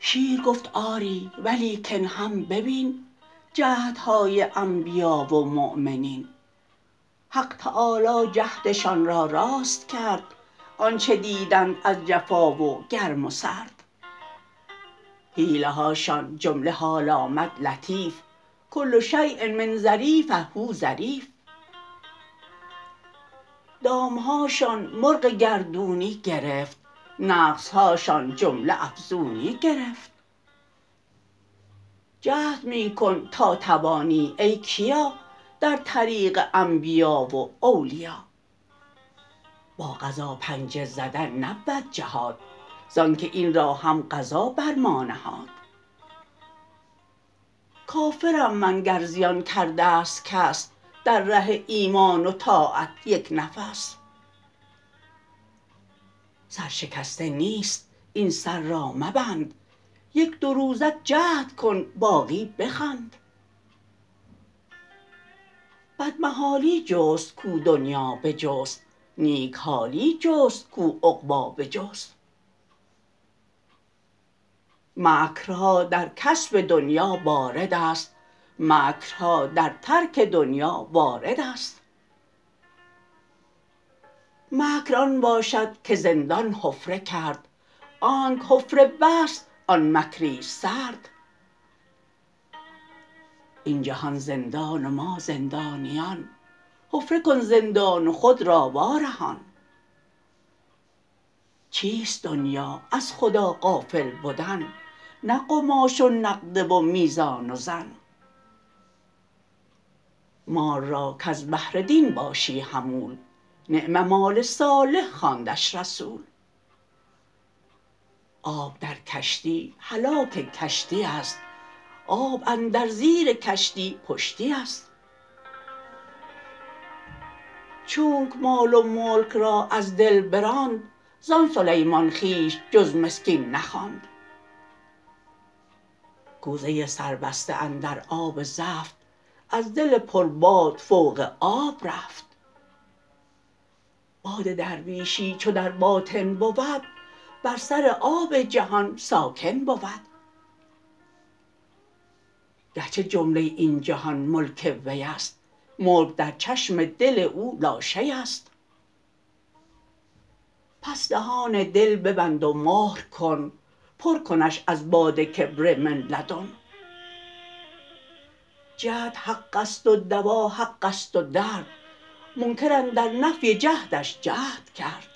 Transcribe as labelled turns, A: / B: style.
A: شیر گفت آری ولیکن هم ببین. جهدهای انبیا و مؤمنین. حق تعالی جهدشان را راست کرد. آنچه دیدند از جفا و گرم و سرد. حیله هاشان جمله حال آمد لطیف. کل شیء من ظریفه ظریف. دام هاشان مرغ گردونی گرفت نقص هاشان جمله افزونی گرفت. جهد می کن تا توانی ای کیا در طریق انبیا و اولیا. با قضا پنجه زدن نبود جهاد زانکه این را هم قضا بر ما نهاد. کافرم من گر زیان کردست کس در ره ایمان و طاعت یک نفس. سر شکسته نیست این سر را مبند یک دو روزک جهد کن باقی بخند. بد محالی جست کو دنیا بجست نیک حالی جست کو عقبی بجست. مکرها در کسب دنیا باردست مکرها در ترک دنیا واردست مکر آن باشد که زندان حفره کرد. آنک حفره بست آن مکریست سرد. این جهان زندان و ما زندانیان. حفره کن زندان و خود را وا رهان چیست دنیا؟ از خدا غافل بدن. نه قماش و نقده و میزان و زن. مال را کز بهر دین باشی حمول نعم مال صالح خواندش رسول. آب در کشتی هلاک کشتی است آب اندر زیر کشتی پشتی است. چونک مال و ملک را از دل براند زان سلیمان خویش جز مسکین نخواند. کوزه سربسته اندر آب زفت از دل پر باد فوق آب رفت. باد درویشی چو در باطن بود بر سر آب جهان ساکن بود. گرچه جمله این جهان ملک وی است ملک در چشم دل او لاشی است. پس دهان دل ببند و مهر کن پر کنش از باد کبر من لدن. جهد حق است و دوا حق است و درد منکر اندر نفی جهدش جهد کرد.